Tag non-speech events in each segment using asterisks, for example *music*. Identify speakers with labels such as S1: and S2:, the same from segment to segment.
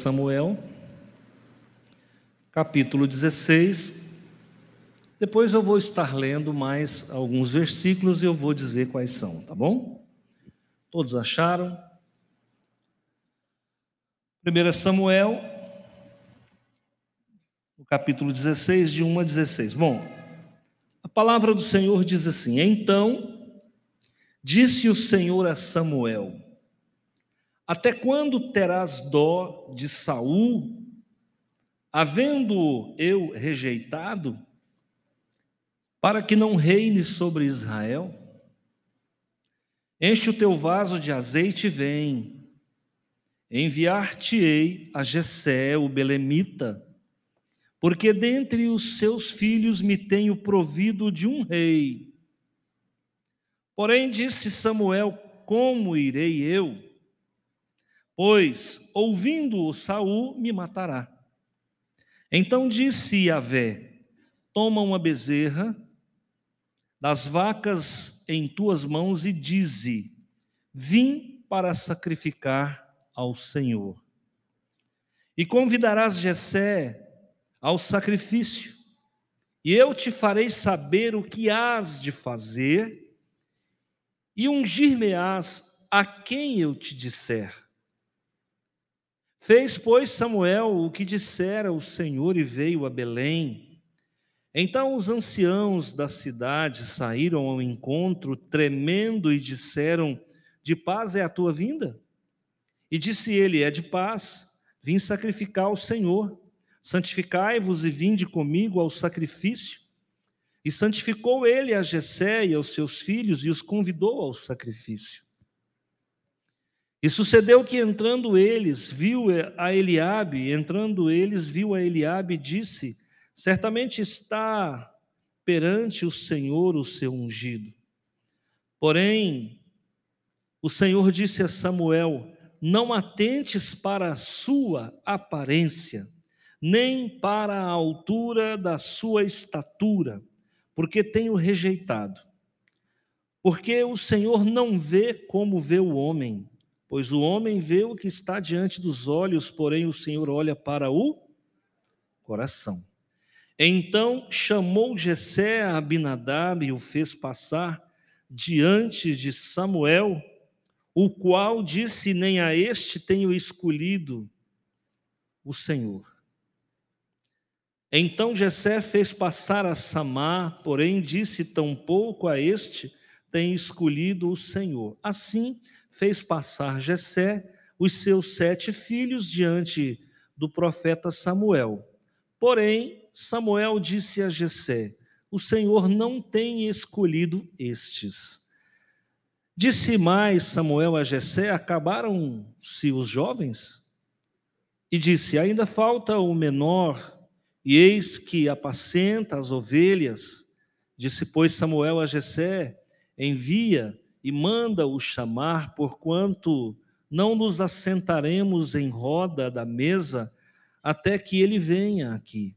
S1: Samuel, capítulo 16. Depois eu vou estar lendo mais alguns versículos e eu vou dizer quais são, tá bom? Todos acharam? 1 Samuel, no capítulo 16, de 1 a 16. Bom, a palavra do Senhor diz assim: Então disse o Senhor a Samuel: até quando terás dó de Saul, havendo eu rejeitado, para que não reine sobre Israel? Enche o teu vaso de azeite e vem. Enviar-te-ei a Jessé, o belemita, porque dentre os seus filhos me tenho provido de um rei. Porém disse Samuel: Como irei eu? Pois ouvindo Saul me matará. Então disse Yahvé: Toma uma bezerra das vacas em tuas mãos e dize: Vim para sacrificar ao Senhor. E convidarás Jessé ao sacrifício, e eu te farei saber o que hás de fazer, e ungir-me-ás a quem eu te disser. Fez, pois, Samuel o que dissera o Senhor e veio a Belém. Então os anciãos da cidade saíram ao encontro, tremendo, e disseram: De paz é a tua vinda? E disse ele: É de paz, vim sacrificar ao Senhor. Santificai-vos e vinde comigo ao sacrifício. E santificou ele a Jessé e aos seus filhos e os convidou ao sacrifício. E sucedeu que entrando eles, viu a Eliabe, entrando eles, viu a Eliabe e disse: Certamente está perante o Senhor o seu ungido. Porém, o Senhor disse a Samuel: Não atentes para a sua aparência, nem para a altura da sua estatura, porque tenho rejeitado. Porque o Senhor não vê como vê o homem Pois o homem vê o que está diante dos olhos, porém o Senhor olha para o coração. Então chamou Jessé a Abinadab e o fez passar diante de Samuel, o qual disse: Nem a este tenho escolhido o Senhor. Então Jessé fez passar a Samar, porém disse: Tampouco a este tem escolhido o Senhor. Assim fez passar Jessé os seus sete filhos diante do profeta Samuel. Porém, Samuel disse a Jessé: O Senhor não tem escolhido estes. Disse mais Samuel a Jessé: Acabaram-se os jovens? E disse: Ainda falta o menor, e eis que apacenta as ovelhas. Disse, pois, Samuel a Jessé: Envia e manda-o chamar, porquanto não nos assentaremos em roda da mesa até que ele venha aqui.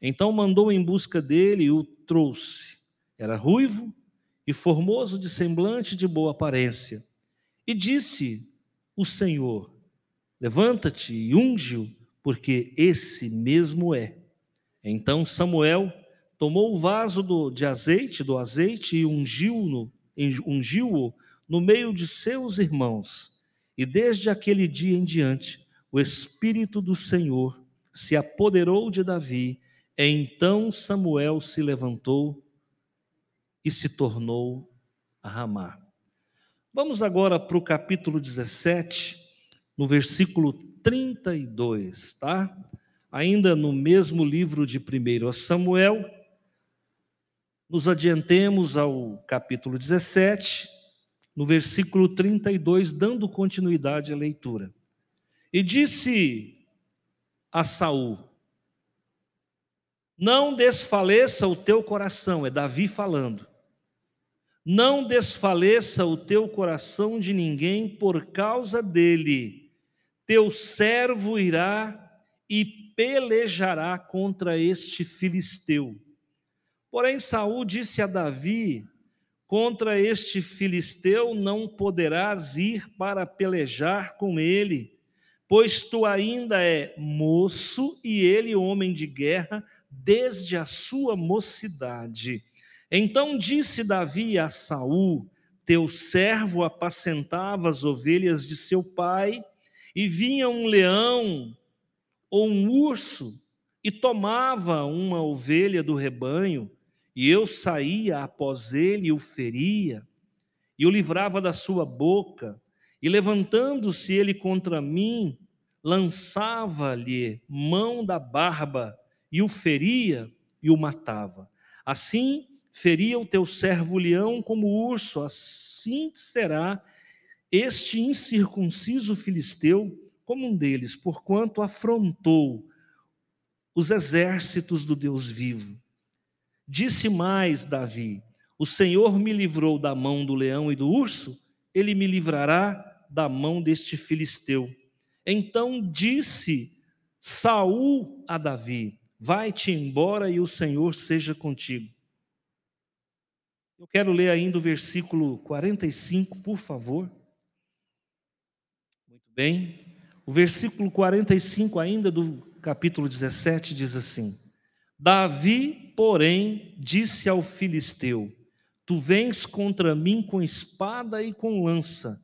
S1: Então mandou em busca dele e o trouxe. Era ruivo e formoso de semblante de boa aparência. E disse o Senhor: Levanta-te e unge-o, porque esse mesmo é. Então Samuel tomou o vaso do, de azeite, do azeite, e ungiu-o ungiu-o no meio de seus irmãos. E desde aquele dia em diante, o Espírito do Senhor se apoderou de Davi. Então Samuel se levantou e se tornou a Ramá. Vamos agora para o capítulo 17, no versículo 32, tá? Ainda no mesmo livro de 1 Samuel, nos adiantemos ao capítulo 17, no versículo 32, dando continuidade à leitura. E disse a Saul: Não desfaleça o teu coração, é Davi falando. Não desfaleça o teu coração de ninguém por causa dele. Teu servo irá e pelejará contra este filisteu Porém, Saul disse a Davi: Contra este filisteu não poderás ir para pelejar com ele, pois tu ainda é moço e ele homem de guerra desde a sua mocidade. Então disse Davi a Saul: Teu servo apacentava as ovelhas de seu pai, e vinha um leão ou um urso e tomava uma ovelha do rebanho, e eu saía após ele e o feria, e o livrava da sua boca, e levantando-se ele contra mim, lançava-lhe mão da barba, e o feria e o matava. Assim feria o teu servo leão como urso, assim será este incircunciso filisteu como um deles, porquanto afrontou os exércitos do Deus vivo. Disse mais Davi: O Senhor me livrou da mão do leão e do urso, ele me livrará da mão deste filisteu. Então disse Saul a Davi: Vai-te embora e o Senhor seja contigo. Eu quero ler ainda o versículo 45, por favor. Muito bem. O versículo 45 ainda do capítulo 17 diz assim: Davi, porém, disse ao filisteu: Tu vens contra mim com espada e com lança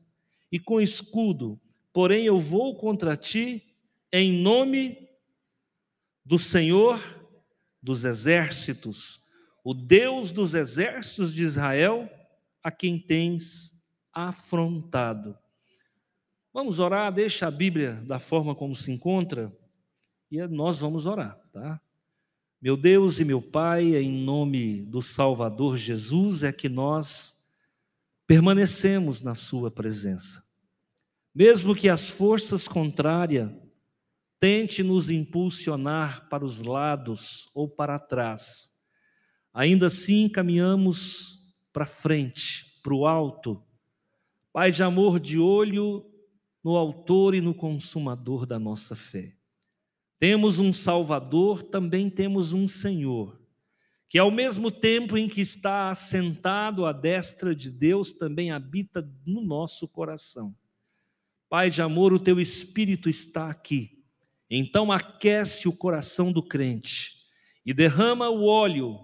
S1: e com escudo, porém eu vou contra ti em nome do Senhor dos exércitos, o Deus dos exércitos de Israel, a quem tens afrontado. Vamos orar, deixa a Bíblia da forma como se encontra e nós vamos orar, tá? Meu Deus e meu Pai, em nome do Salvador Jesus, é que nós permanecemos na Sua presença. Mesmo que as forças contrárias tente nos impulsionar para os lados ou para trás. Ainda assim, caminhamos para frente, para o alto. Pai de amor, de olho no Autor e no Consumador da nossa fé. Temos um Salvador, também temos um Senhor, que ao mesmo tempo em que está assentado à destra de Deus, também habita no nosso coração. Pai de amor, o teu Espírito está aqui então aquece o coração do crente e derrama o óleo,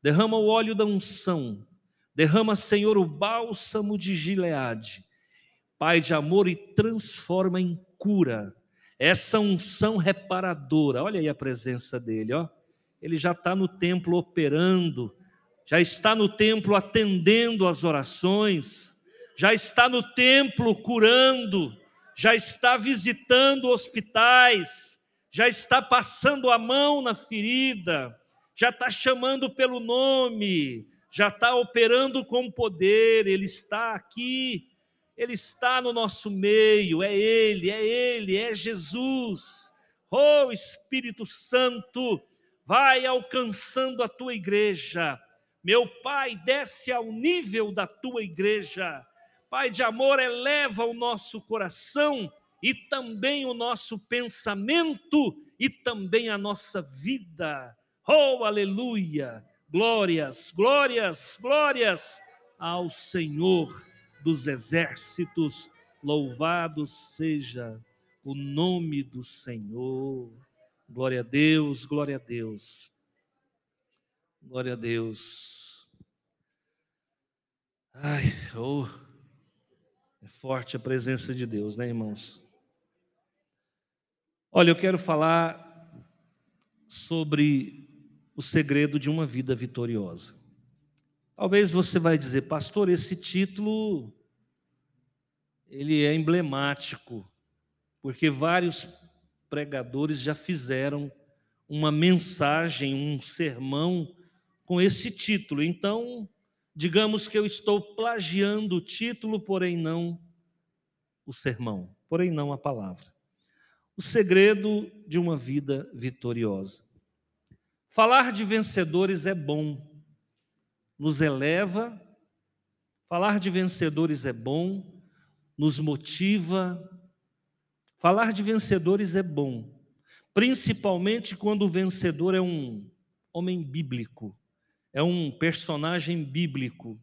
S1: derrama o óleo da unção, derrama, Senhor, o bálsamo de Gileade, Pai de amor, e transforma em cura essa unção reparadora. Olha aí a presença dele, ó. Ele já está no templo operando, já está no templo atendendo às orações, já está no templo curando, já está visitando hospitais, já está passando a mão na ferida, já está chamando pelo nome, já está operando com poder, Ele está aqui, Ele está no nosso meio, é Ele, é Ele, é Jesus. Oh Espírito Santo, vai alcançando a tua igreja. Meu Pai, desce ao nível da tua igreja Pai de amor, eleva o nosso coração e também o nosso pensamento e também a nossa vida. Oh, aleluia! Glórias, glórias, glórias ao Senhor dos exércitos. Louvado seja o nome do Senhor. Glória a Deus, glória a Deus. Glória a Deus. Ai, oh. É forte a presença de Deus, né, irmãos? Olha, eu quero falar sobre o segredo de uma vida vitoriosa. Talvez você vai dizer, pastor, esse título ele é emblemático, porque vários pregadores já fizeram uma mensagem, um sermão com esse título. Então, Digamos que eu estou plagiando o título, porém não o sermão, porém não a palavra. O segredo de uma vida vitoriosa. Falar de vencedores é bom, nos eleva. Falar de vencedores é bom, nos motiva. Falar de vencedores é bom, principalmente quando o vencedor é um homem bíblico é um personagem bíblico.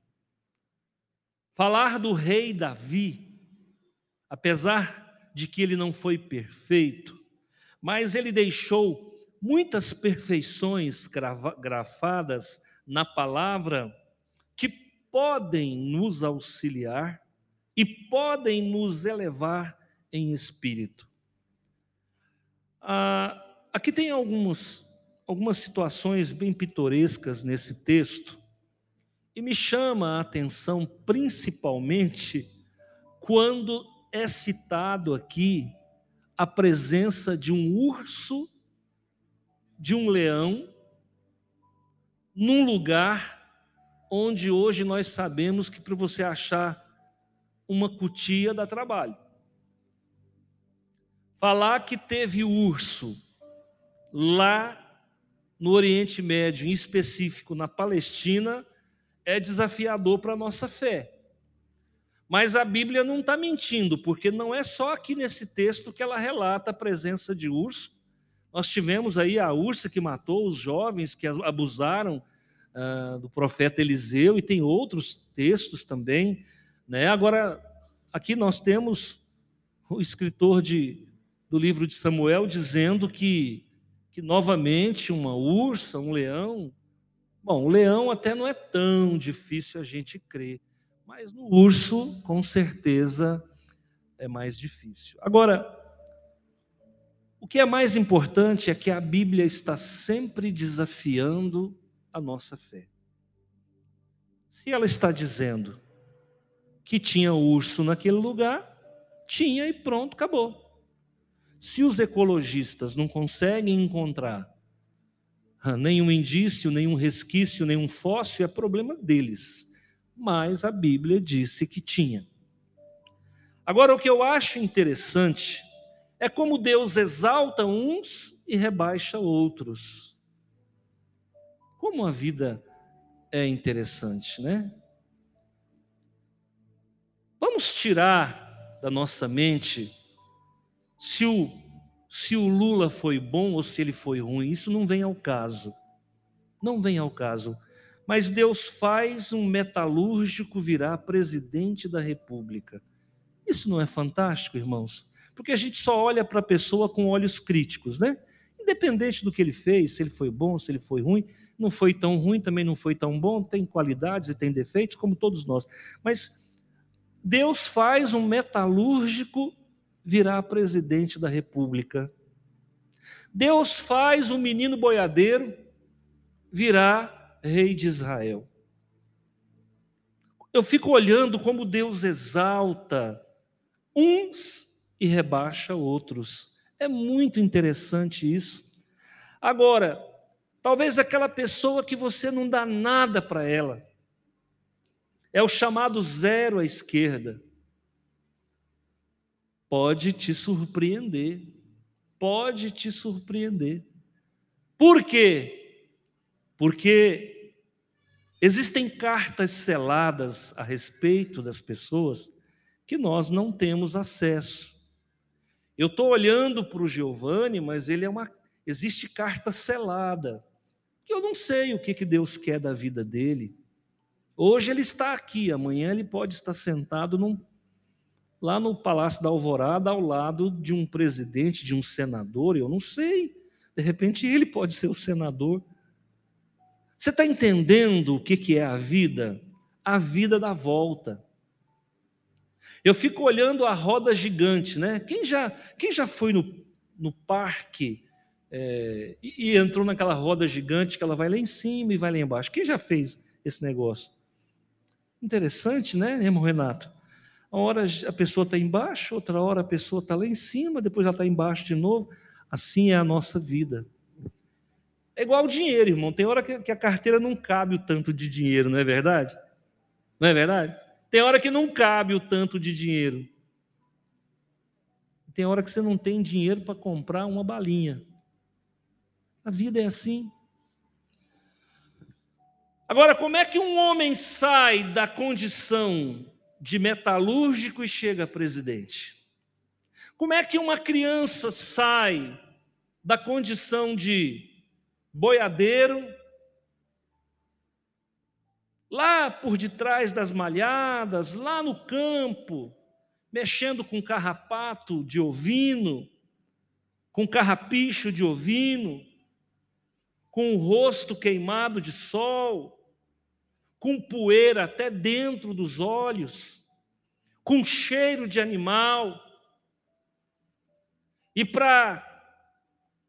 S1: Falar do rei Davi, apesar de que ele não foi perfeito, mas ele deixou muitas perfeições grafadas na palavra que podem nos auxiliar e podem nos elevar em espírito. Ah, aqui tem algumas, algumas situações bem pitorescas nesse texto, e me chama a atenção principalmente quando é citado aqui a presença de um urso, de um leão, num lugar onde hoje nós sabemos que para você achar uma cutia dá trabalho. Falar que teve urso lá no Oriente Médio, em específico na Palestina, é desafiador para a nossa fé. Mas a Bíblia não está mentindo, porque não é só aqui nesse texto que ela relata a presença de urso. Nós tivemos aí a ursa que matou os jovens que abusaram uh, do profeta Eliseu, e tem outros textos também. Né? Agora, aqui nós temos o escritor de do livro de Samuel dizendo que, que novamente uma ursa, um leão. Bom, o leão até não é tão difícil a gente crer, mas no urso, com certeza, é mais difícil. Agora, que é mais importante é que a Bíblia está sempre desafiando a nossa fé. Se ela está dizendo que tinha urso naquele lugar, tinha e pronto, acabou. Se os ecologistas não conseguem encontrar ah, nenhum indício, nenhum resquício, nenhum fóssil, é problema deles. Mas a Bíblia disse que tinha. Agora, o que eu acho interessante é como Deus exalta uns e rebaixa outros. Como a vida é interessante, né? Vamos tirar da nossa mente se o, se o Lula foi bom ou se ele foi ruim, isso não vem ao caso. Não vem ao caso. Mas Deus faz um metalúrgico virar presidente da República. Isso não é fantástico, irmãos? Porque a gente só olha para a pessoa com olhos críticos, né? Independente do que ele fez, se ele foi bom, se ele foi ruim, não foi tão ruim, também não foi tão bom, tem qualidades e tem defeitos, como todos nós. Mas Deus faz um metalúrgico virá presidente da República. Deus faz um menino boiadeiro virar rei de Israel. Eu fico olhando como Deus exalta uns e rebaixa outros. É muito interessante isso. Agora, talvez aquela pessoa que você não dá nada para ela, é o chamado zero à esquerda pode te surpreender. Pode te surpreender. Por quê? Porque existem cartas seladas a respeito das pessoas que nós não temos acesso. Eu estou olhando para o Giovanni, mas ele é uma. Existe carta selada. Que eu não sei o que, que Deus quer da vida dele. Hoje ele está aqui, amanhã ele pode estar sentado num lá no Palácio da Alvorada, ao lado de um presidente, de um senador, eu não sei. De repente ele pode ser o senador. Você está entendendo o que é a vida? A vida da volta. Eu fico olhando a roda gigante, né? Quem já, quem já foi no, no parque é, e, e entrou naquela roda gigante que ela vai lá em cima e vai lá embaixo? Quem já fez esse negócio? Interessante, né, irmão Renato? Uma hora a pessoa está embaixo, outra hora a pessoa está lá em cima, depois ela está embaixo de novo. Assim é a nossa vida. É igual o dinheiro, irmão. Tem hora que a carteira não cabe o tanto de dinheiro, não é verdade? Não é verdade? Tem hora que não cabe o tanto de dinheiro. Tem hora que você não tem dinheiro para comprar uma balinha. A vida é assim. Agora, como é que um homem sai da condição de metalúrgico e chega presidente? Como é que uma criança sai da condição de boiadeiro, lá por detrás das malhadas, lá no campo, mexendo com carrapato de ovino, com carrapicho de ovino, com o rosto queimado de sol, com poeira até dentro dos olhos, com cheiro de animal. E para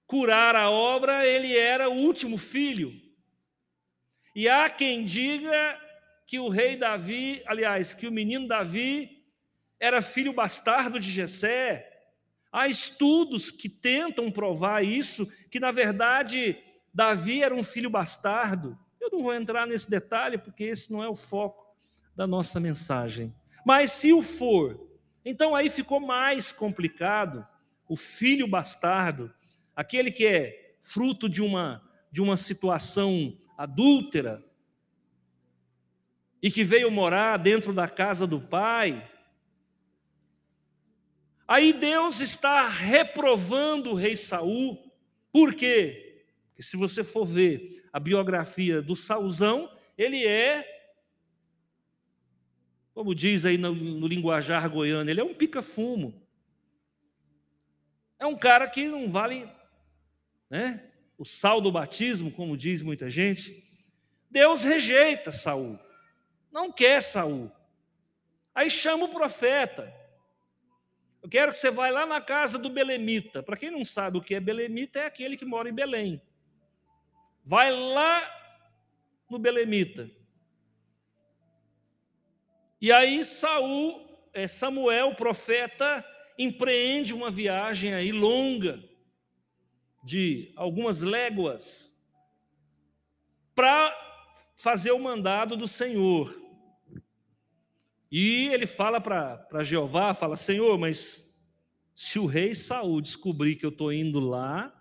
S1: curar a obra, ele era o último filho. E há quem diga que o rei Davi, aliás, que o menino Davi era filho bastardo de Jessé. Há estudos que tentam provar isso, que na verdade Davi era um filho bastardo. Eu não vou entrar nesse detalhe porque esse não é o foco da nossa mensagem. Mas se o for, então aí ficou mais complicado. O filho bastardo, aquele que é fruto de uma de uma situação adúltera e que veio morar dentro da casa do pai, Aí Deus está reprovando o rei Saul. Por quê? Porque se você for ver a biografia do Saulzão, ele é, como diz aí no, no linguajar goiano, ele é um pica-fumo. É um cara que não vale né, o sal do batismo, como diz muita gente. Deus rejeita Saul. Não quer Saul. Aí chama o profeta. Eu quero que você vá lá na casa do Belemita. Para quem não sabe o que é Belemita, é aquele que mora em Belém. Vai lá no Belemita. E aí Saul, é, Samuel, profeta, empreende uma viagem aí longa de algumas léguas para fazer o mandado do Senhor. E ele fala para Jeová, fala, Senhor, mas se o rei Saul descobrir que eu estou indo lá,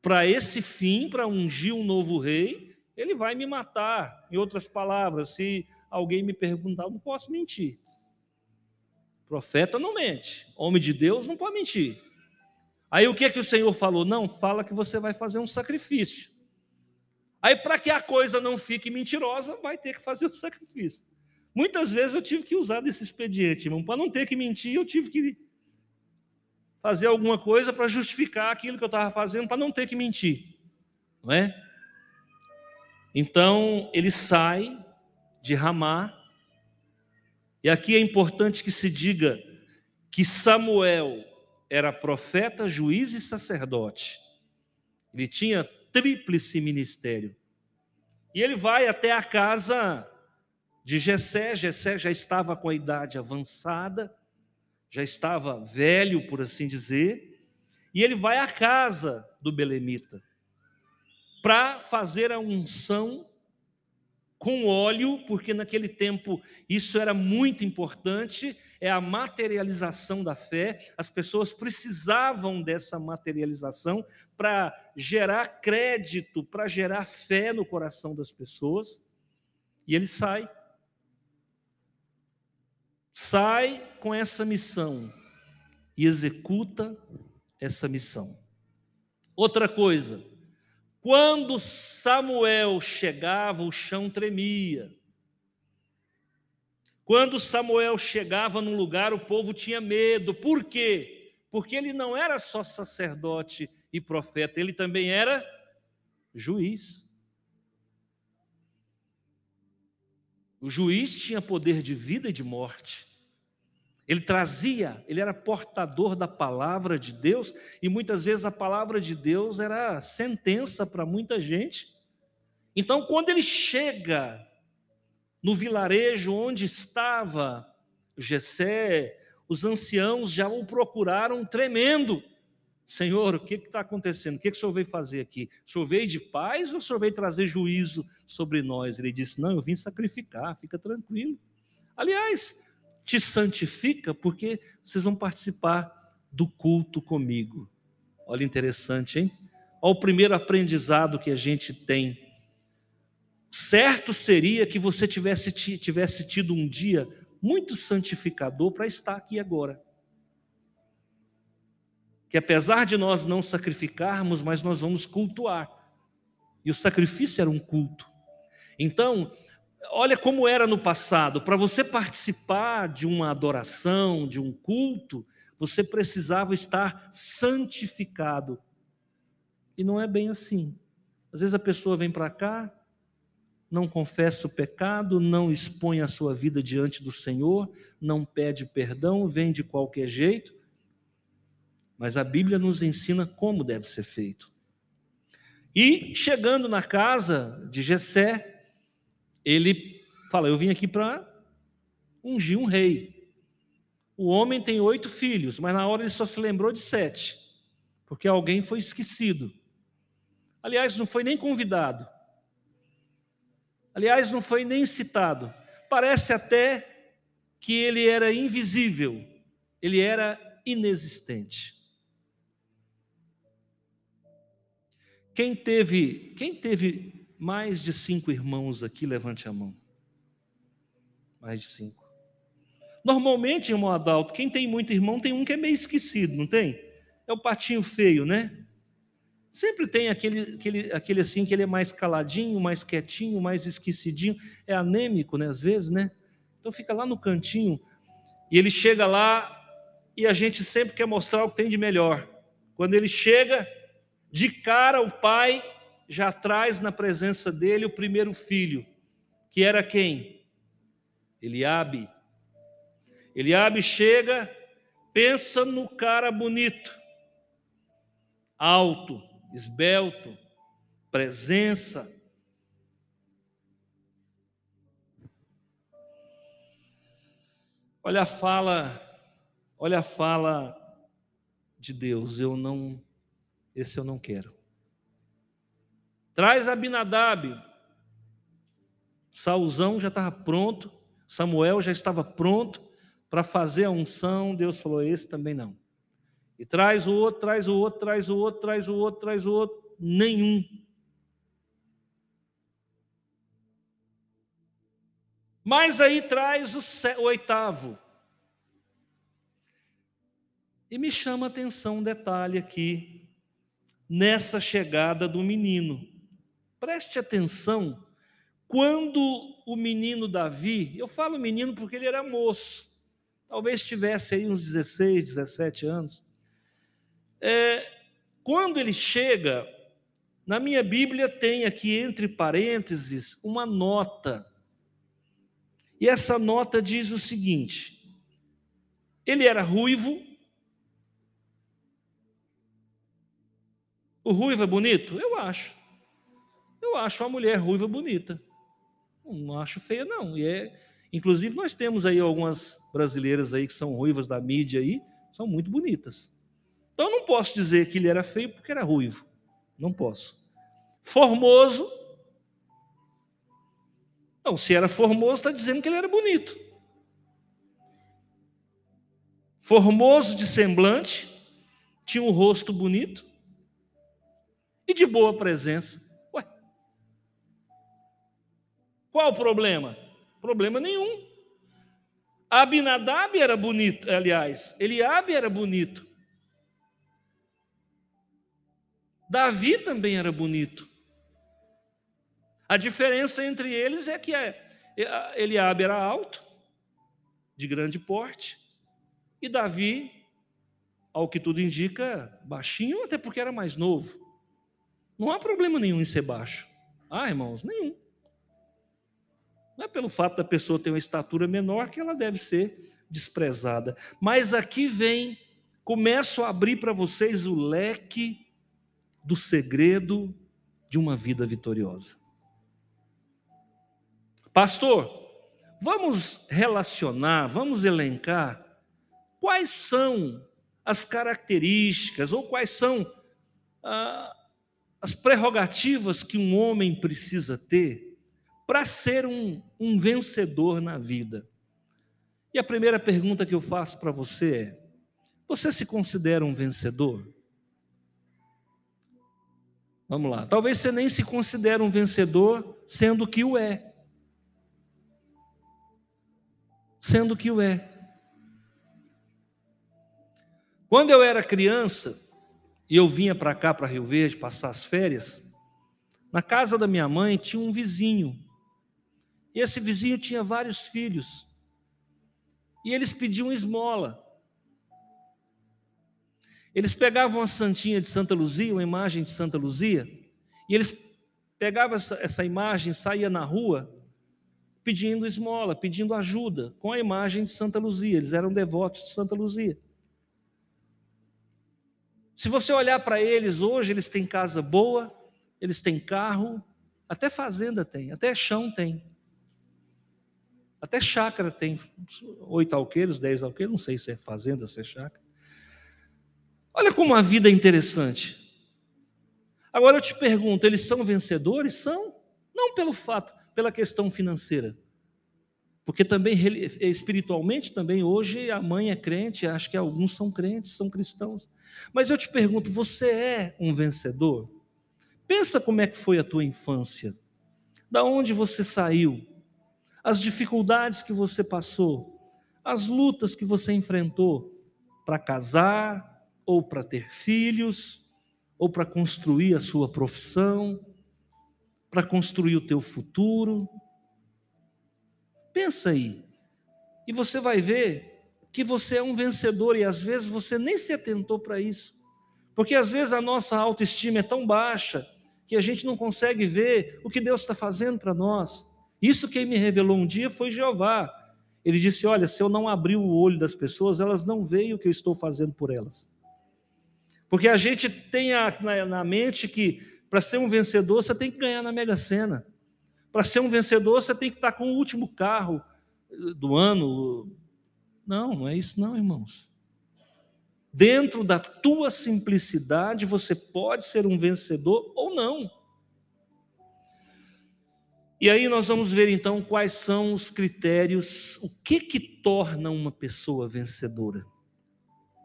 S1: para esse fim, para ungir um novo rei, ele vai me matar. Em outras palavras, se alguém me perguntar, eu não posso mentir. Profeta não mente, homem de Deus não pode mentir. Aí o que é que o Senhor falou? Não, fala que você vai fazer um sacrifício. Aí, para que a coisa não fique mentirosa, vai ter que fazer o sacrifício. Muitas vezes eu tive que usar desse expediente, irmão. Para não ter que mentir, eu tive que fazer alguma coisa para justificar aquilo que eu estava fazendo, para não ter que mentir. Não é? Então, ele sai de Ramá, e aqui é importante que se diga que Samuel era profeta, juiz e sacerdote. Ele tinha tríplice ministério. E ele vai até a casa de Jessé. Jessé já estava com a idade avançada, já estava velho, por assim dizer, e ele vai à casa do belemita para fazer a unção com óleo, porque naquele tempo isso era muito importante, é a materialização da fé. As pessoas precisavam dessa materialização para gerar crédito, para gerar fé no coração das pessoas. E ele sai sai com essa missão e executa essa missão. Outra coisa, quando Samuel chegava, o chão tremia. Quando Samuel chegava num lugar, o povo tinha medo. Por quê? Porque ele não era só sacerdote e profeta, ele também era juiz. O juiz tinha poder de vida e de morte. Ele trazia, ele era portador da palavra de Deus, e muitas vezes a palavra de Deus era sentença para muita gente. Então, quando ele chega no vilarejo onde estava Jessé, os anciãos já o procuraram tremendo. Senhor, o que está acontecendo? O que, que o senhor veio fazer aqui? O senhor veio de paz ou o senhor veio trazer juízo sobre nós? Ele disse: Não, eu vim sacrificar, fica tranquilo. Aliás, te santifica porque vocês vão participar do culto comigo. Olha interessante, hein? Olha o primeiro aprendizado que a gente tem. Certo seria que você tivesse, tivesse tido um dia muito santificador para estar aqui agora. Que apesar de nós não sacrificarmos, mas nós vamos cultuar. E o sacrifício era um culto. Então, olha como era no passado. Para você participar de uma adoração, de um culto, você precisava estar santificado. E não é bem assim. Às vezes a pessoa vem para cá, não confessa o pecado, não expõe a sua vida diante do Senhor, não pede perdão, vem de qualquer jeito. Mas a Bíblia nos ensina como deve ser feito. E chegando na casa de Jessé, ele fala: Eu vim aqui para ungir um rei. O homem tem oito filhos, mas na hora ele só se lembrou de sete, porque alguém foi esquecido. Aliás, não foi nem convidado. Aliás, não foi nem citado. Parece até que ele era invisível, ele era inexistente. Quem teve, quem teve mais de cinco irmãos aqui, levante a mão. Mais de cinco. Normalmente, irmão Adalto, quem tem muito irmão tem um que é meio esquecido, não tem? É o patinho feio, né? Sempre tem aquele, aquele, aquele assim que ele é mais caladinho, mais quietinho, mais esquecidinho, é anêmico, né? Às vezes, né? Então fica lá no cantinho e ele chega lá e a gente sempre quer mostrar o que tem de melhor. Quando ele chega, de cara o pai já traz na presença dele o primeiro filho, que era quem? Eliabe. Eliabe chega, pensa no cara bonito, alto, esbelto, presença. Olha a fala, olha a fala de Deus, eu não, esse eu não quero. Traz Abinadab. Saulzão já estava pronto, Samuel já estava pronto para fazer a unção. Deus falou: esse também não. E traz o outro, traz o outro, traz o outro, traz o outro, traz o outro. Nenhum. Mas aí traz o, oitavo. E me chama a atenção um detalhe aqui, nessa chegada do menino. Preste atenção, quando o menino Davi, eu falo menino porque ele era moço, talvez tivesse aí uns 16, 17 anos. É, quando ele chega, na minha Bíblia tem aqui entre parênteses uma nota. E essa nota diz o seguinte: ele era ruivo. O ruivo é bonito? Eu acho. Eu acho a mulher ruiva bonita. Não acho feia, não. E é, inclusive, nós temos aí algumas brasileiras aí que são ruivas da mídia aí, são muito bonitas. Então eu não posso dizer que ele era feio porque era ruivo. Não posso. Formoso. Não, se era formoso, está dizendo que ele era bonito. Formoso de semblante, tinha um rosto bonito e de boa presença. Qual o problema? Problema nenhum. Abinadab era bonito, aliás, Eliabe era bonito. Davi também era bonito. A diferença entre eles é que Eliabe era alto, de grande porte, e Davi, ao que tudo indica, baixinho, até porque era mais novo. Não há problema nenhum em ser baixo. Ah, irmãos, nenhum. Não é pelo fato da pessoa ter uma estatura menor que ela deve ser desprezada. Mas aqui vem, começo a abrir para vocês o leque do segredo de uma vida vitoriosa. Pastor, vamos relacionar, vamos elencar quais são as características ou quais são ah, as prerrogativas que um homem precisa ter para ser um, um vencedor na vida. E a primeira pergunta que eu faço para você é: você se considera um vencedor? Vamos lá. Talvez você nem se considere um vencedor, sendo que o é. Sendo que o é. Quando eu era criança, e eu vinha para cá, para Rio Verde, passar as férias, na casa da minha mãe tinha um vizinho. E esse vizinho tinha vários filhos. E eles pediam esmola. Eles pegavam a santinha de Santa Luzia, uma imagem de Santa Luzia, e eles pegavam essa, essa imagem, saía na rua pedindo esmola, pedindo ajuda, com a imagem de Santa Luzia. Eles eram devotos de Santa Luzia. Se você olhar para eles hoje, eles têm casa boa, eles têm carro, até fazenda tem, até chão tem. Até chácara tem, oito alqueiros, dez alqueiros, não sei se é fazenda, se é chácara. Olha como a vida é interessante. Agora eu te pergunto, eles são vencedores? São. Não pelo fato, pela questão financeira. Porque também espiritualmente também hoje a mãe é crente, acho que alguns são crentes, são cristãos. Mas eu te pergunto, você é um vencedor? Pensa como é que foi a tua infância. Da onde você saiu? As dificuldades que você passou, as lutas que você enfrentou para casar ou para ter filhos, ou para construir a sua profissão, para construir o teu futuro. Pensa aí. E você vai ver que você é um vencedor e às vezes você nem se atentou para isso. Porque às vezes a nossa autoestima é tão baixa que a gente não consegue ver o que Deus está fazendo para nós. Isso quem me revelou um dia foi Jeová. Ele disse: Olha, se eu não abrir o olho das pessoas, elas não veem o que eu estou fazendo por elas. Porque a gente tem a, na, na mente que para ser um vencedor você tem que ganhar na Mega Sena. Para ser um vencedor você tem que estar com o último carro eh, do ano. Não, não é isso não, irmãos. Dentro da tua simplicidade você pode ser um vencedor ou não. E aí nós vamos ver então quais são os critérios, o que que torna uma pessoa vencedora.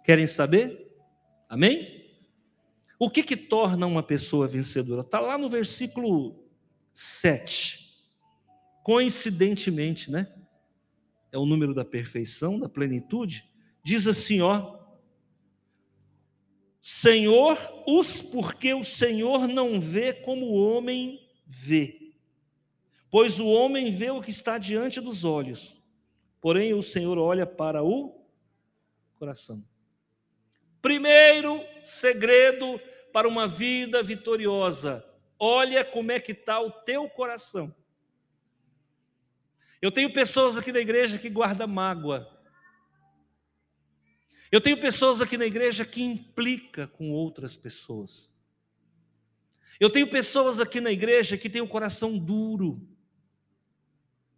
S1: Querem saber? Amém? O que que torna uma pessoa vencedora? Está lá no versículo 7. Coincidentemente, né? É o número da perfeição, da plenitude. Diz assim, ó. Senhor, os porque o Senhor não vê como o homem vê. Pois o homem vê o que está diante dos olhos, porém o Senhor olha para o coração. Primeiro segredo para uma vida vitoriosa: olha como é que está o teu coração. Eu tenho pessoas aqui na igreja que guardam mágoa. Eu tenho pessoas aqui na igreja que implica com outras pessoas. Eu tenho pessoas aqui na igreja que têm o coração duro,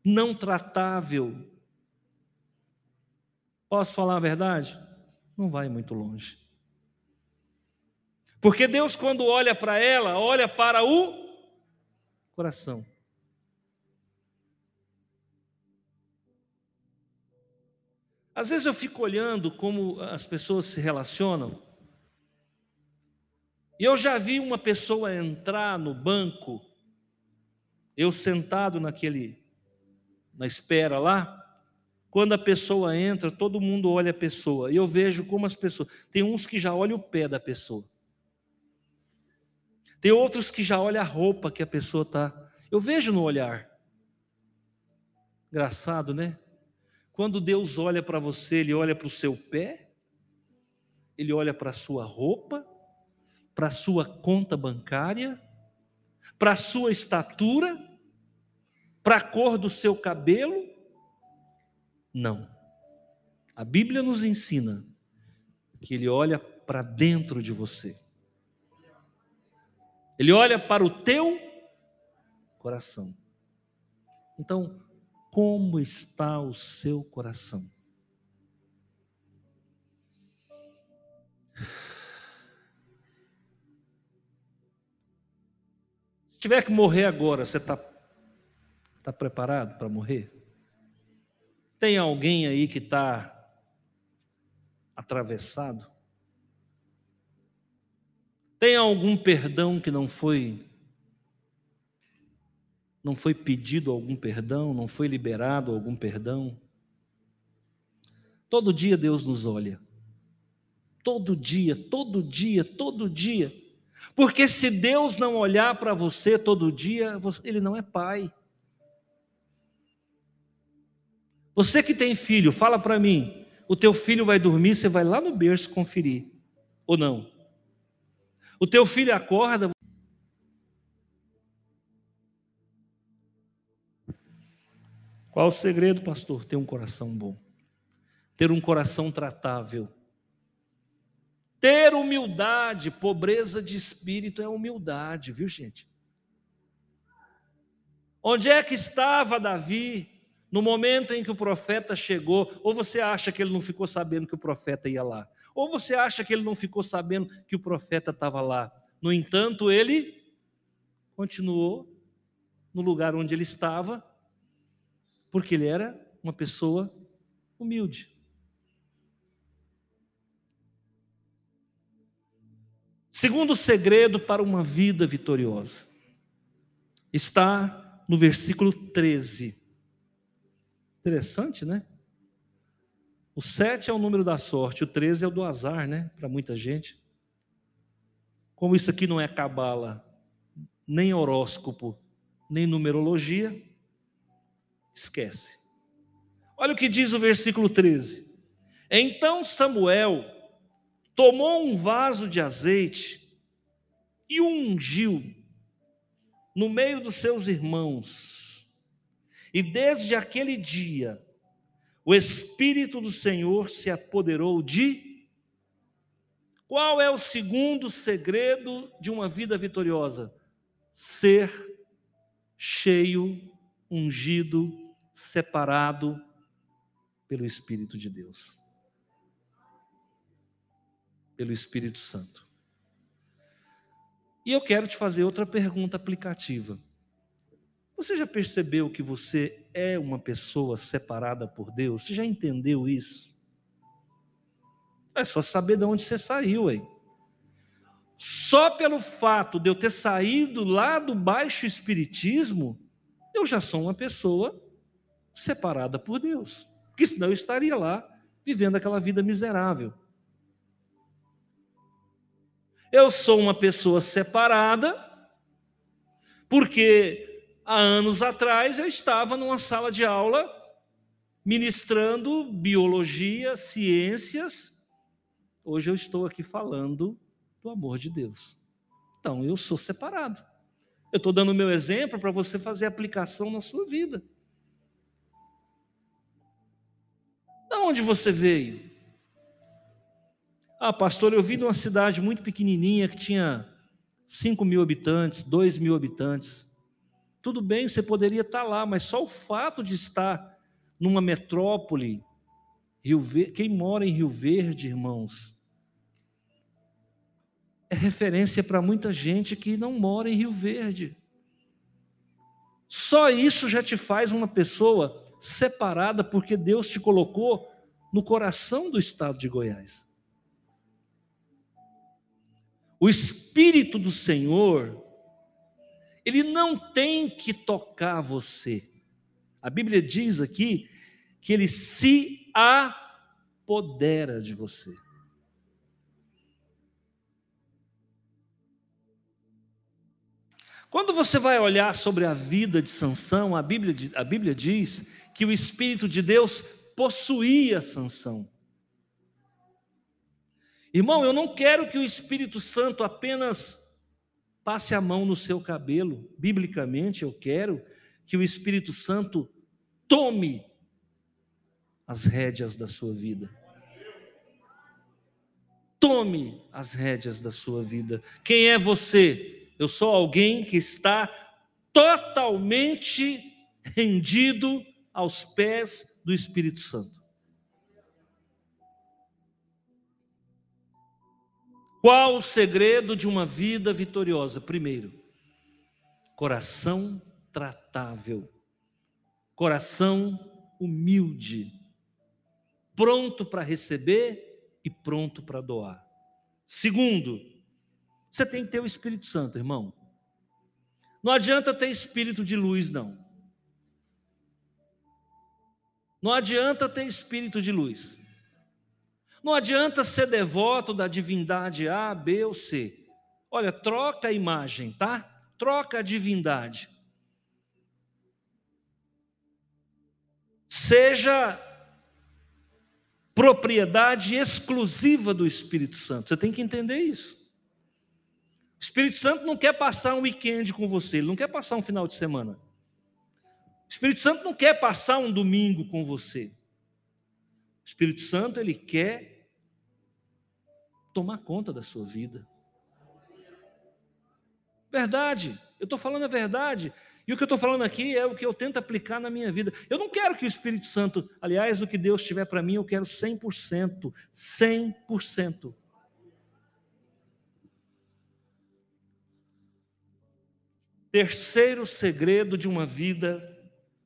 S1: não tratável. Posso falar a verdade? não vai muito longe. Porque Deus, quando olha para ela, olha para o coração. Às vezes eu fico olhando como as pessoas se relacionam, e eu já vi uma pessoa entrar no banco, eu sentado naquele, na espera lá, quando a pessoa entra, todo mundo olha a pessoa. E eu vejo como as pessoas. Tem uns que já olham o pé da pessoa. Tem outros que já olham a roupa que a pessoa está. Eu vejo no olhar. Engraçado, né? Quando Deus olha para você, Ele olha para o seu pé, Ele olha para a sua roupa, para a sua conta bancária, para a sua estatura, para a cor do seu cabelo, não. A Bíblia nos ensina que Ele olha para dentro de você. Ele olha para o teu coração. Então, como está o seu coração? Se tiver que morrer agora, você está tá preparado para morrer? Tem alguém aí que está atravessado? Tem algum perdão que não foi não foi pedido algum perdão, não foi liberado algum perdão? Todo dia Deus nos olha. Todo dia, todo dia, todo dia. Porque se Deus não olhar para você todo dia, ele não é pai. Você que tem filho, fala para mim, o teu filho vai dormir, você vai lá no berço conferir, ou não? O teu filho acorda. Qual o segredo, pastor? Ter um coração bom, ter um coração tratável, ter humildade, pobreza de espírito é humildade, viu gente? Onde é que estava Davi no momento em que o profeta chegou? Ou você acha que ele não ficou sabendo que o profeta ia lá? Ou você acha que ele não ficou sabendo que o profeta estava lá? No entanto, ele continuou no lugar onde ele estava, porque ele era uma pessoa humilde. Segundo segredo para uma vida vitoriosa está no versículo 13. Interessante, né? O 7 é o número da sorte, o 13 é o do azar, né? Para muita gente. Como isso aqui não é cabala, nem horóscopo, nem numerologia, esquece. Olha o que diz o versículo 13. Então Samuel tomou um vaso de azeite e o ungiu no meio dos seus irmãos. E desde aquele dia, o Espírito do Senhor se apoderou de. Qual é o segundo segredo de uma vida vitoriosa? Ser cheio, ungido, separado pelo Espírito de Deus, pelo Espírito Santo. E eu quero te fazer outra pergunta aplicativa. Você já percebeu que você é uma pessoa separada por Deus? Você já entendeu isso? É só saber de onde você saiu, aí. Só pelo fato de eu ter saído lá do baixo espiritismo, eu já sou uma pessoa separada por Deus. Porque senão eu estaria lá vivendo aquela vida miserável. Eu sou uma pessoa separada, porque há anos atrás eu estava numa sala de aula ministrando biologia, ciências. Hoje eu estou aqui falando do amor de Deus. Então eu sou separado. Eu estou dando o meu exemplo para você fazer aplicação na sua vida. De onde você veio? Ah, pastor, eu vim de uma cidade muito pequenininha que tinha 5 mil habitantes, 2 mil habitantes. Tudo bem, você poderia estar lá, mas só o fato de estar numa metrópole, Rio Verde, quem mora em Rio Verde, irmãos, é referência para muita gente que não mora em Rio Verde. Só isso já te faz uma pessoa separada, porque Deus te colocou no coração do estado de Goiás. O Espírito do Senhor, ele não tem que tocar você. A Bíblia diz aqui que ele se apodera de você. Quando você vai olhar sobre a vida de Sansão, a Bíblia, a Bíblia diz que o Espírito de Deus possuía Sansão. Irmão, eu não quero que o Espírito Santo apenas passe a mão no seu cabelo. Biblicamente, eu quero que o Espírito Santo tome as rédeas da sua vida. Tome as rédeas da sua vida. Quem é você? Eu sou alguém que está totalmente rendido aos pés do Espírito Santo. Qual o segredo de uma vida vitoriosa? Primeiro, coração tratável, coração humilde, pronto para receber e pronto para doar. Segundo, você tem que ter o Espírito Santo, irmão. Não adianta ter espírito de luz, não. Não adianta ter espírito de luz. Não adianta ser devoto da divindade A, B ou C. Olha, troca a imagem, tá? Troca a divindade. seja propriedade exclusiva do Espírito Santo. Você tem que entender isso. O Espírito Santo não quer passar um weekend com você, ele não quer passar um final de semana. O Espírito Santo não quer passar um domingo com você. O Espírito Santo, ele quer tomar conta da sua vida. Verdade, eu estou falando a verdade. E o que eu estou falando aqui é o que eu tento aplicar na minha vida. Eu não quero que o Espírito Santo, aliás, o que Deus tiver para mim, eu quero 100%. 100%. Terceiro segredo de uma vida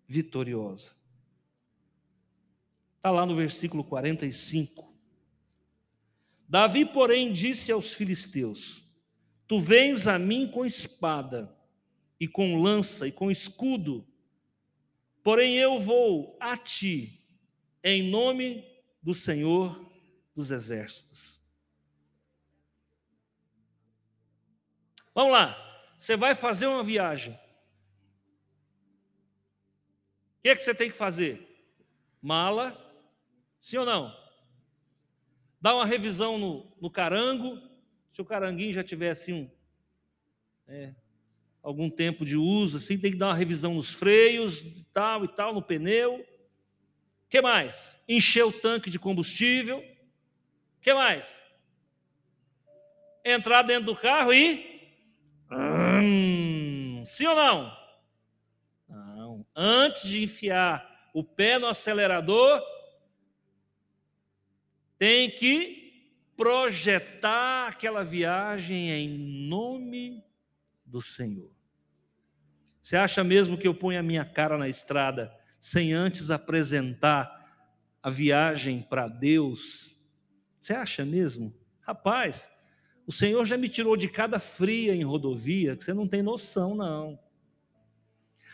S1: vitoriosa. Está lá no versículo 45. Davi, porém, disse aos filisteus: Tu vens a mim com espada, e com lança, e com escudo, porém eu vou a ti, em nome do Senhor dos Exércitos. Vamos lá, você vai fazer uma viagem. O que, é que você tem que fazer? Mala, sim ou não? Dá uma revisão no, no carango, se o caranguinho já tiver assim um, é, algum tempo de uso, assim, tem que dar uma revisão nos freios, e tal e tal, no pneu. Que mais? Encher o tanque de combustível. Que mais? Entrar dentro do carro e. Hum, sim ou não? Não. Antes de enfiar o pé no acelerador, tem que projetar aquela viagem em nome do Senhor. Você acha mesmo que eu ponho a minha cara na estrada sem antes apresentar a viagem para Deus? Você acha mesmo? Rapaz, o Senhor já me tirou de cada fria em rodovia, que você não tem noção, não.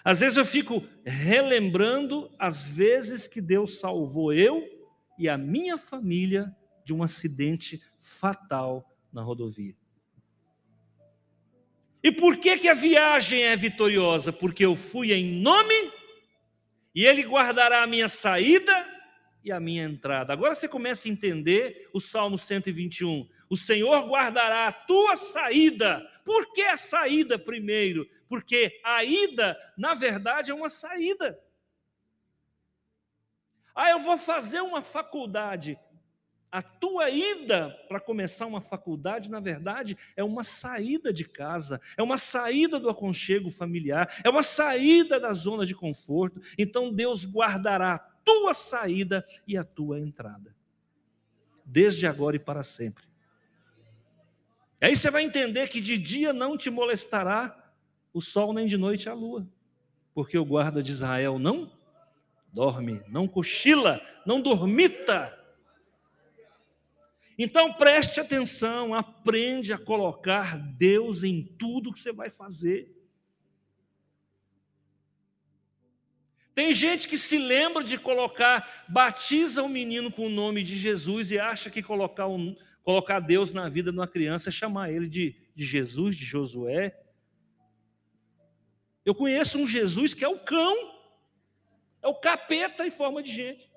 S1: Às vezes eu fico relembrando as vezes que Deus salvou eu e a minha família de um acidente fatal na rodovia. E por que, que a viagem é vitoriosa? Porque eu fui em nome e Ele guardará a minha saída e a minha entrada. Agora você começa a entender o Salmo 121. O Senhor guardará a tua saída. Por que a saída primeiro? Porque a ida, na verdade, é uma saída. Ah, eu vou fazer uma faculdade. A tua ida para começar uma faculdade, na verdade, é uma saída de casa, é uma saída do aconchego familiar, é uma saída da zona de conforto. Então Deus guardará a tua saída e a tua entrada, desde agora e para sempre. Aí você vai entender que de dia não te molestará o sol, nem de noite a lua, porque o guarda de Israel não dorme, não cochila, não dormita. Então preste atenção, aprende a colocar Deus em tudo que você vai fazer. Tem gente que se lembra de colocar, batiza o menino com o nome de Jesus e acha que colocar, um, colocar Deus na vida de uma criança é chamar ele de, de Jesus, de Josué. Eu conheço um Jesus que é o cão, é o capeta em forma de gente.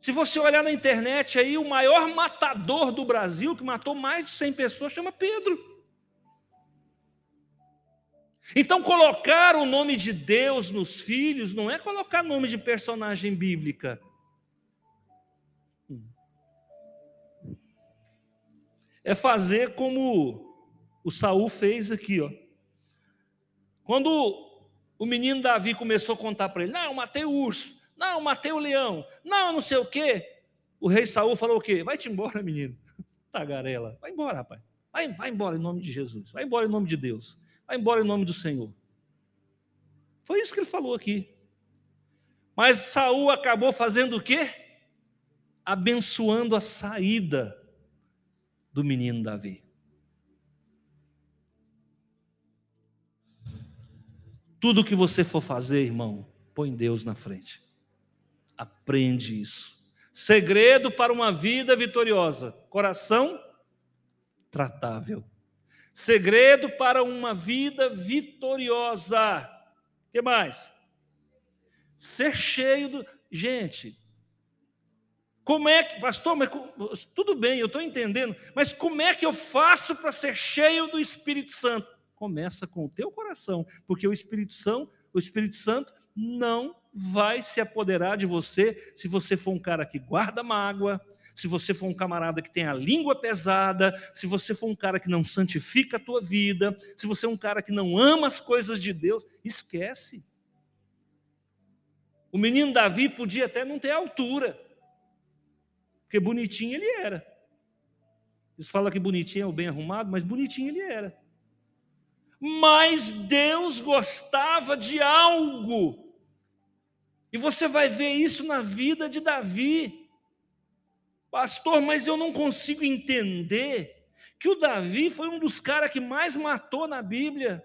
S1: Se você olhar na internet aí, o maior matador do Brasil, que matou mais de 100 pessoas, chama Pedro. Então, colocar o nome de Deus nos filhos não é colocar nome de personagem bíblica. É fazer como o Saul fez aqui, ó. Quando o menino Davi começou a contar para ele: Não, matei o urso. Não, matei o leão. Não, não sei o quê. O rei Saul falou o quê? Vai-te embora, menino. *laughs* Tagarela. Vai embora, rapaz. Vai, vai embora em nome de Jesus. Vai embora em nome de Deus. Vai embora em nome do Senhor. Foi isso que ele falou aqui. Mas Saul acabou fazendo o quê? Abençoando a saída do menino Davi. Tudo que você for fazer, irmão, põe Deus na frente. Aprende isso. Segredo para uma vida vitoriosa: coração tratável. Segredo para uma vida vitoriosa. O que mais? ser cheio do. Gente, como é que, pastor, mas tudo bem, eu estou entendendo, mas como é que eu faço para ser cheio do Espírito Santo? Começa com o teu coração, porque o Espírito Santo, o Espírito Santo não vai se apoderar de você se você for um cara que guarda mágoa, se você for um camarada que tem a língua pesada, se você for um cara que não santifica a tua vida, se você é um cara que não ama as coisas de Deus, esquece. O menino Davi podia até não ter altura, porque bonitinho ele era. Eles falam que bonitinho é o bem arrumado, mas bonitinho ele era. Mas Deus gostava de algo. E você vai ver isso na vida de Davi. Pastor, mas eu não consigo entender que o Davi foi um dos caras que mais matou na Bíblia.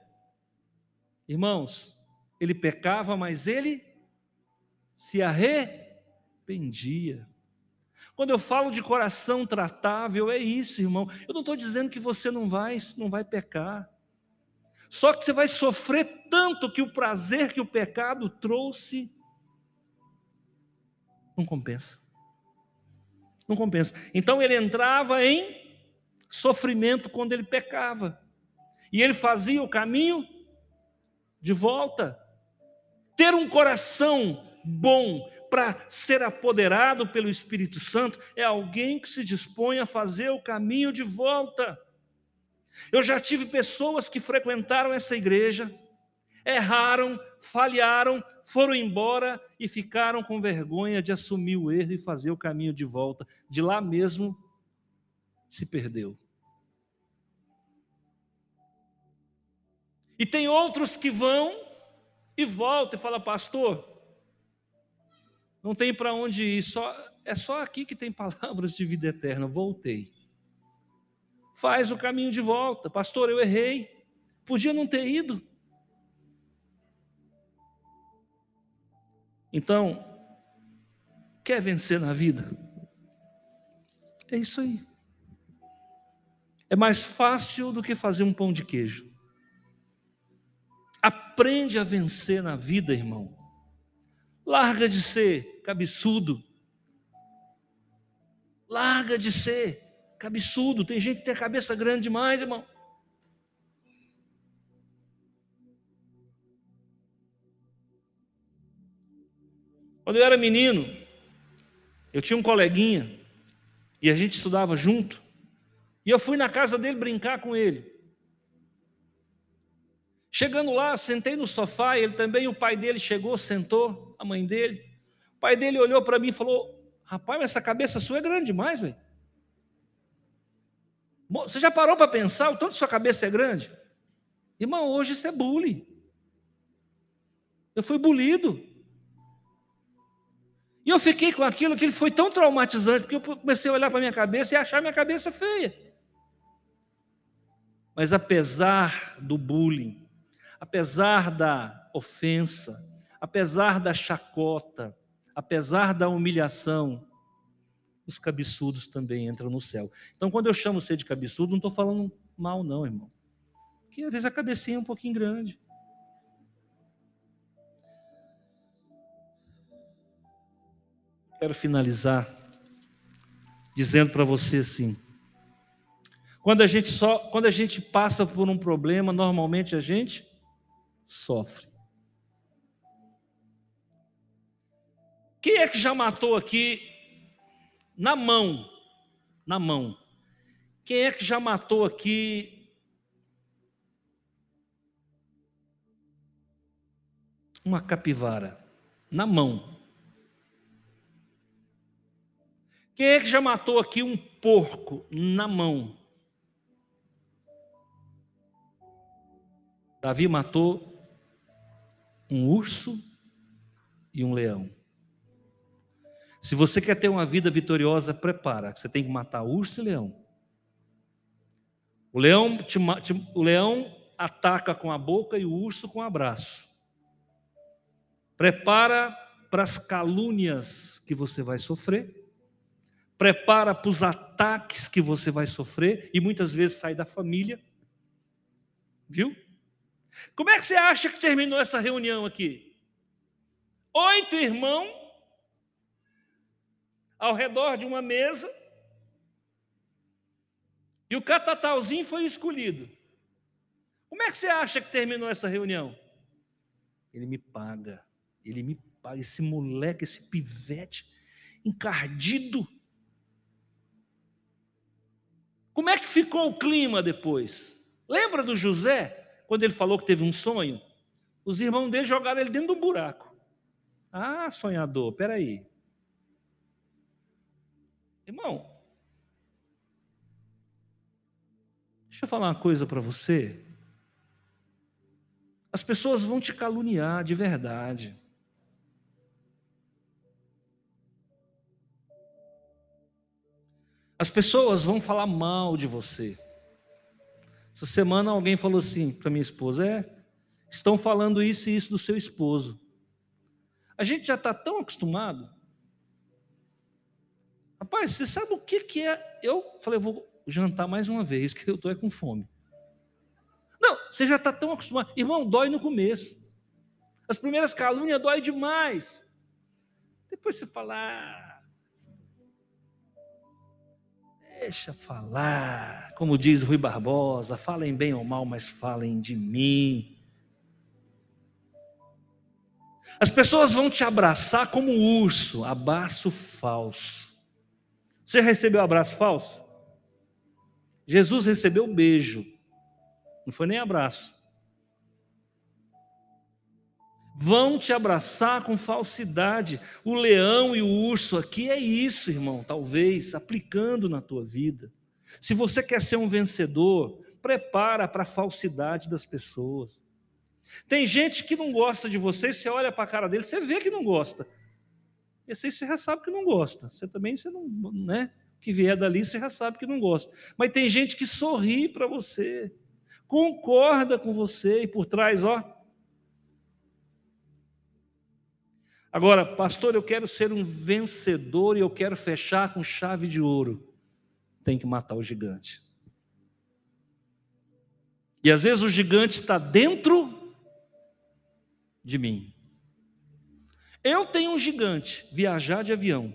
S1: Irmãos, ele pecava, mas ele se arrependia. Quando eu falo de coração tratável, é isso, irmão. Eu não estou dizendo que você não vai, não vai pecar. Só que você vai sofrer tanto que o prazer que o pecado trouxe não compensa. Não compensa. Então ele entrava em sofrimento quando ele pecava. E ele fazia o caminho de volta. Ter um coração bom para ser apoderado pelo Espírito Santo é alguém que se dispõe a fazer o caminho de volta. Eu já tive pessoas que frequentaram essa igreja, erraram, falharam, foram embora e ficaram com vergonha de assumir o erro e fazer o caminho de volta. De lá mesmo se perdeu. E tem outros que vão e voltam e falam, pastor, não tem para onde ir, só, é só aqui que tem *laughs* palavras de vida eterna. Voltei. Faz o caminho de volta. Pastor, eu errei. Podia não ter ido. Então, quer vencer na vida? É isso aí. É mais fácil do que fazer um pão de queijo. Aprende a vencer na vida, irmão. Larga de ser cabeçudo. Larga de ser cabeçudo. Tem gente que tem a cabeça grande demais, irmão. Quando eu era menino, eu tinha um coleguinha e a gente estudava junto. E eu fui na casa dele brincar com ele. Chegando lá, sentei no sofá, ele também, o pai dele chegou, sentou, a mãe dele. O pai dele olhou para mim e falou: Rapaz, essa cabeça sua é grande demais, velho. Você já parou para pensar o tanto sua cabeça é grande? Irmão, hoje isso é bullying. Eu fui bulido. E eu fiquei com aquilo que foi tão traumatizante, porque eu comecei a olhar para minha cabeça e achar minha cabeça feia. Mas apesar do bullying, apesar da ofensa, apesar da chacota, apesar da humilhação, os cabeçudos também entram no céu. Então, quando eu chamo você de cabeçudo, não estou falando mal, não, irmão. Porque às vezes a cabecinha é um pouquinho grande. Quero finalizar dizendo para você assim: quando a gente só, quando a gente passa por um problema, normalmente a gente sofre. Quem é que já matou aqui na mão? Na mão. Quem é que já matou aqui uma capivara? Na mão. Quem é que já matou aqui um porco na mão? Davi matou um urso e um leão. Se você quer ter uma vida vitoriosa, prepara. Você tem que matar urso e leão. O leão, te, te, o leão ataca com a boca e o urso com o abraço. Prepara para as calúnias que você vai sofrer. Prepara para os ataques que você vai sofrer e muitas vezes sai da família. Viu? Como é que você acha que terminou essa reunião aqui? Oito irmãos ao redor de uma mesa. E o catatauzinho foi escolhido. Como é que você acha que terminou essa reunião? Ele me paga, ele me paga, esse moleque, esse pivete encardido. Como é que ficou o clima depois? Lembra do José, quando ele falou que teve um sonho? Os irmãos dele jogaram ele dentro do buraco. Ah, sonhador, peraí. Irmão, deixa eu falar uma coisa para você. As pessoas vão te caluniar de verdade. As pessoas vão falar mal de você. Essa semana alguém falou assim para minha esposa: é, estão falando isso e isso do seu esposo. A gente já está tão acostumado. Rapaz, você sabe o que, que é? Eu falei, vou jantar mais uma vez, *laughs* que eu estou é com fome. Não, você já está tão acostumado. Irmão, dói no começo. As primeiras calúnias dói demais. Depois você fala, ah, deixa falar. Como diz Rui Barbosa, falem bem ou mal, mas falem de mim. As pessoas vão te abraçar como urso, abraço falso. Você recebeu abraço falso? Jesus recebeu beijo. Não foi nem abraço. Vão te abraçar com falsidade. O leão e o urso aqui é isso, irmão, talvez, aplicando na tua vida. Se você quer ser um vencedor, prepara para a falsidade das pessoas. Tem gente que não gosta de você, você olha para a cara dele, você vê que não gosta. Você já sabe que não gosta. Você também, você não, né? Que vier dali, você já sabe que não gosta. Mas tem gente que sorri para você concorda com você e por trás, ó. Agora, pastor, eu quero ser um vencedor e eu quero fechar com chave de ouro. Tem que matar o gigante. E às vezes o gigante está dentro de mim. Eu tenho um gigante, viajar de avião.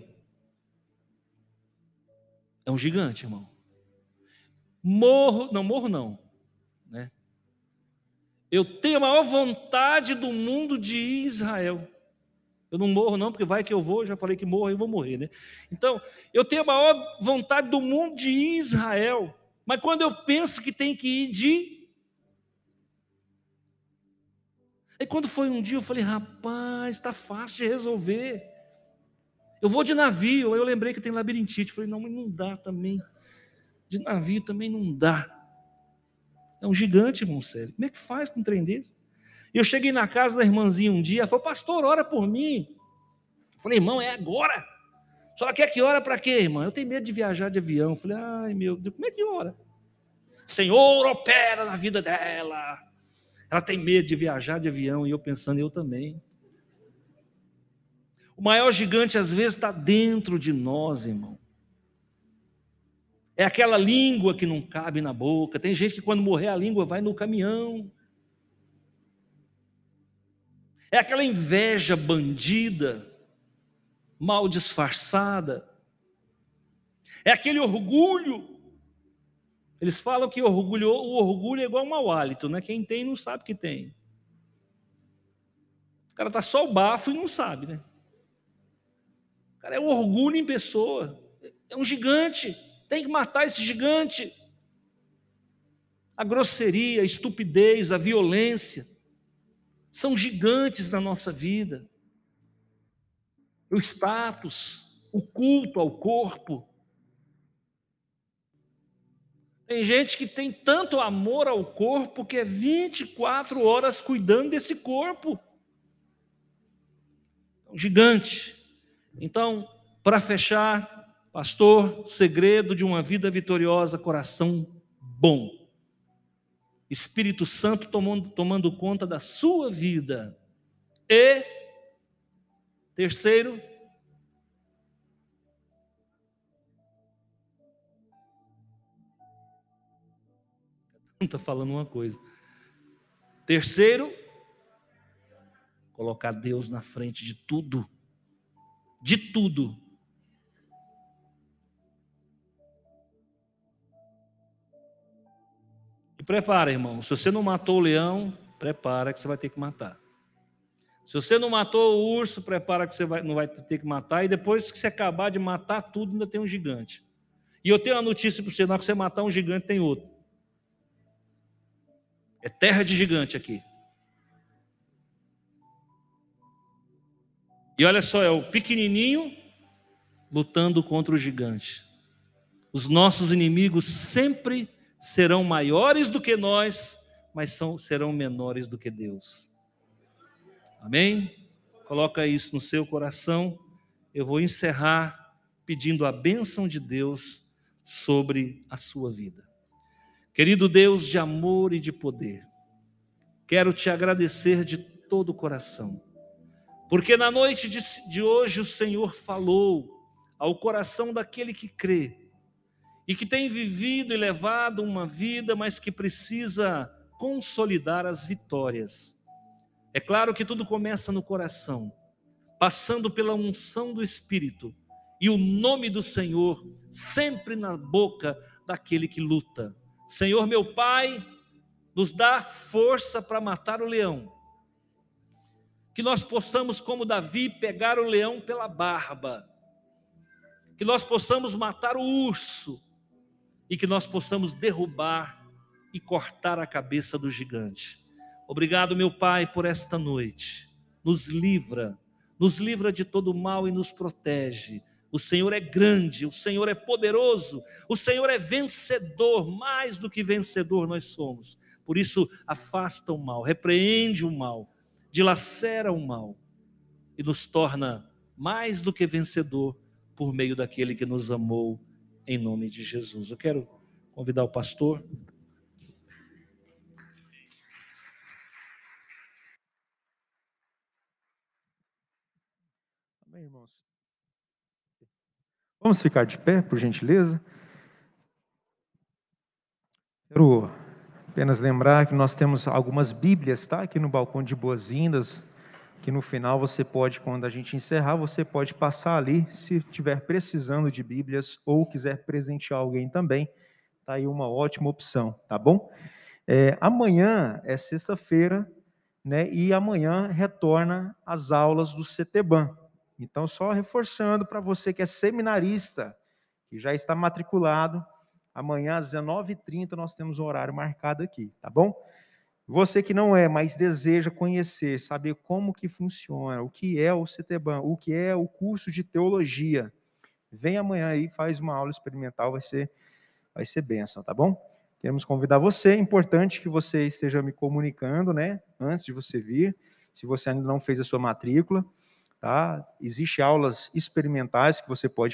S1: É um gigante, irmão. Morro, não morro não. Eu tenho a maior vontade do mundo de Israel. Eu não morro, não, porque vai que eu vou, já falei que morro e vou morrer, né? Então, eu tenho a maior vontade do mundo de Israel. Mas quando eu penso que tem que ir de. Aí quando foi um dia, eu falei, rapaz, está fácil de resolver. Eu vou de navio. Aí eu lembrei que tem labirintite. Falei, não, mas não dá também. De navio também não dá. É um gigante, irmão sério. Como é que faz com um trem desse? Eu cheguei na casa da irmãzinha um dia, ela falou, pastor, ora por mim. Eu falei, irmão, é agora. Só quer que ora para quê, irmão? Eu tenho medo de viajar de avião. Eu falei, ai meu Deus, como é que ora? Senhor, opera na vida dela. Ela tem medo de viajar de avião e eu pensando, eu também. O maior gigante às vezes está dentro de nós, irmão. É aquela língua que não cabe na boca. Tem gente que quando morrer a língua vai no caminhão. É aquela inveja bandida, mal disfarçada. É aquele orgulho. Eles falam que orgulho, o orgulho é igual ao mau hálito, né? Quem tem não sabe que tem. O cara tá só o bafo e não sabe, né? O cara é o orgulho em pessoa. É um gigante. Tem que matar esse gigante. A grosseria, a estupidez, a violência são gigantes na nossa vida. O status, o culto ao corpo. Tem gente que tem tanto amor ao corpo que é 24 horas cuidando desse corpo. É um gigante. Então, para fechar, Pastor, segredo de uma vida vitoriosa, coração bom. Espírito Santo tomando, tomando conta da sua vida. E, terceiro, *laughs* está falando uma coisa. Terceiro, colocar Deus na frente de tudo. De tudo. E prepara, irmão. Se você não matou o leão, prepara que você vai ter que matar. Se você não matou o urso, prepara que você vai, não vai ter que matar. E depois que você acabar de matar tudo, ainda tem um gigante. E eu tenho uma notícia para você: na hora que você matar um gigante, tem outro. É terra de gigante aqui. E olha só, é o pequenininho lutando contra o gigante. Os nossos inimigos sempre serão maiores do que nós, mas são, serão menores do que Deus. Amém? Coloca isso no seu coração. Eu vou encerrar pedindo a bênção de Deus sobre a sua vida. Querido Deus de amor e de poder, quero te agradecer de todo o coração, porque na noite de, hoje o Senhor falou ao coração daquele que crê e que tem vivido e levado uma vida, mas que precisa consolidar as vitórias é claro que tudo começa no coração, passando pela unção do Espírito e o nome do Senhor sempre na boca daquele que luta. Senhor, meu Pai, nos dá força para matar o leão. Que nós possamos, como Davi, pegar o leão pela barba. Que nós possamos matar o urso. E que nós possamos derrubar e cortar a cabeça do gigante. Obrigado, meu Pai, por esta noite. Nos livra, nos livra de todo mal e nos protege. O Senhor é grande, o Senhor é poderoso, o Senhor é vencedor, mais do que vencedor nós somos. Por isso, afasta o mal, repreende o mal, dilacera o mal e nos torna mais do que vencedor por meio daquele que nos amou, em nome de Jesus. Eu quero convidar o pastor.
S2: Amém, irmãos? Vamos ficar de pé, por gentileza. Quero apenas lembrar que nós temos algumas Bíblias, tá? Aqui no balcão de boas-vindas, que no final você pode, quando a gente encerrar, você pode passar ali, se estiver precisando de Bíblias ou quiser presentear alguém também, tá aí uma ótima opção, tá bom? É, amanhã é sexta-feira, né? E amanhã retorna as aulas do CETEBAN. Então, só reforçando para você que é seminarista, que já está matriculado, amanhã às 19h30 nós temos um horário marcado aqui, tá bom? Você que não é, mas deseja conhecer, saber como que funciona, o que é o CETEBAN, o que é o curso de teologia, vem amanhã aí, faz uma aula experimental, vai ser, vai ser benção, tá bom? Queremos convidar você, é importante que você esteja me comunicando, né, antes de você vir, se você ainda não fez a sua matrícula, Tá? Existem aulas experimentais que você pode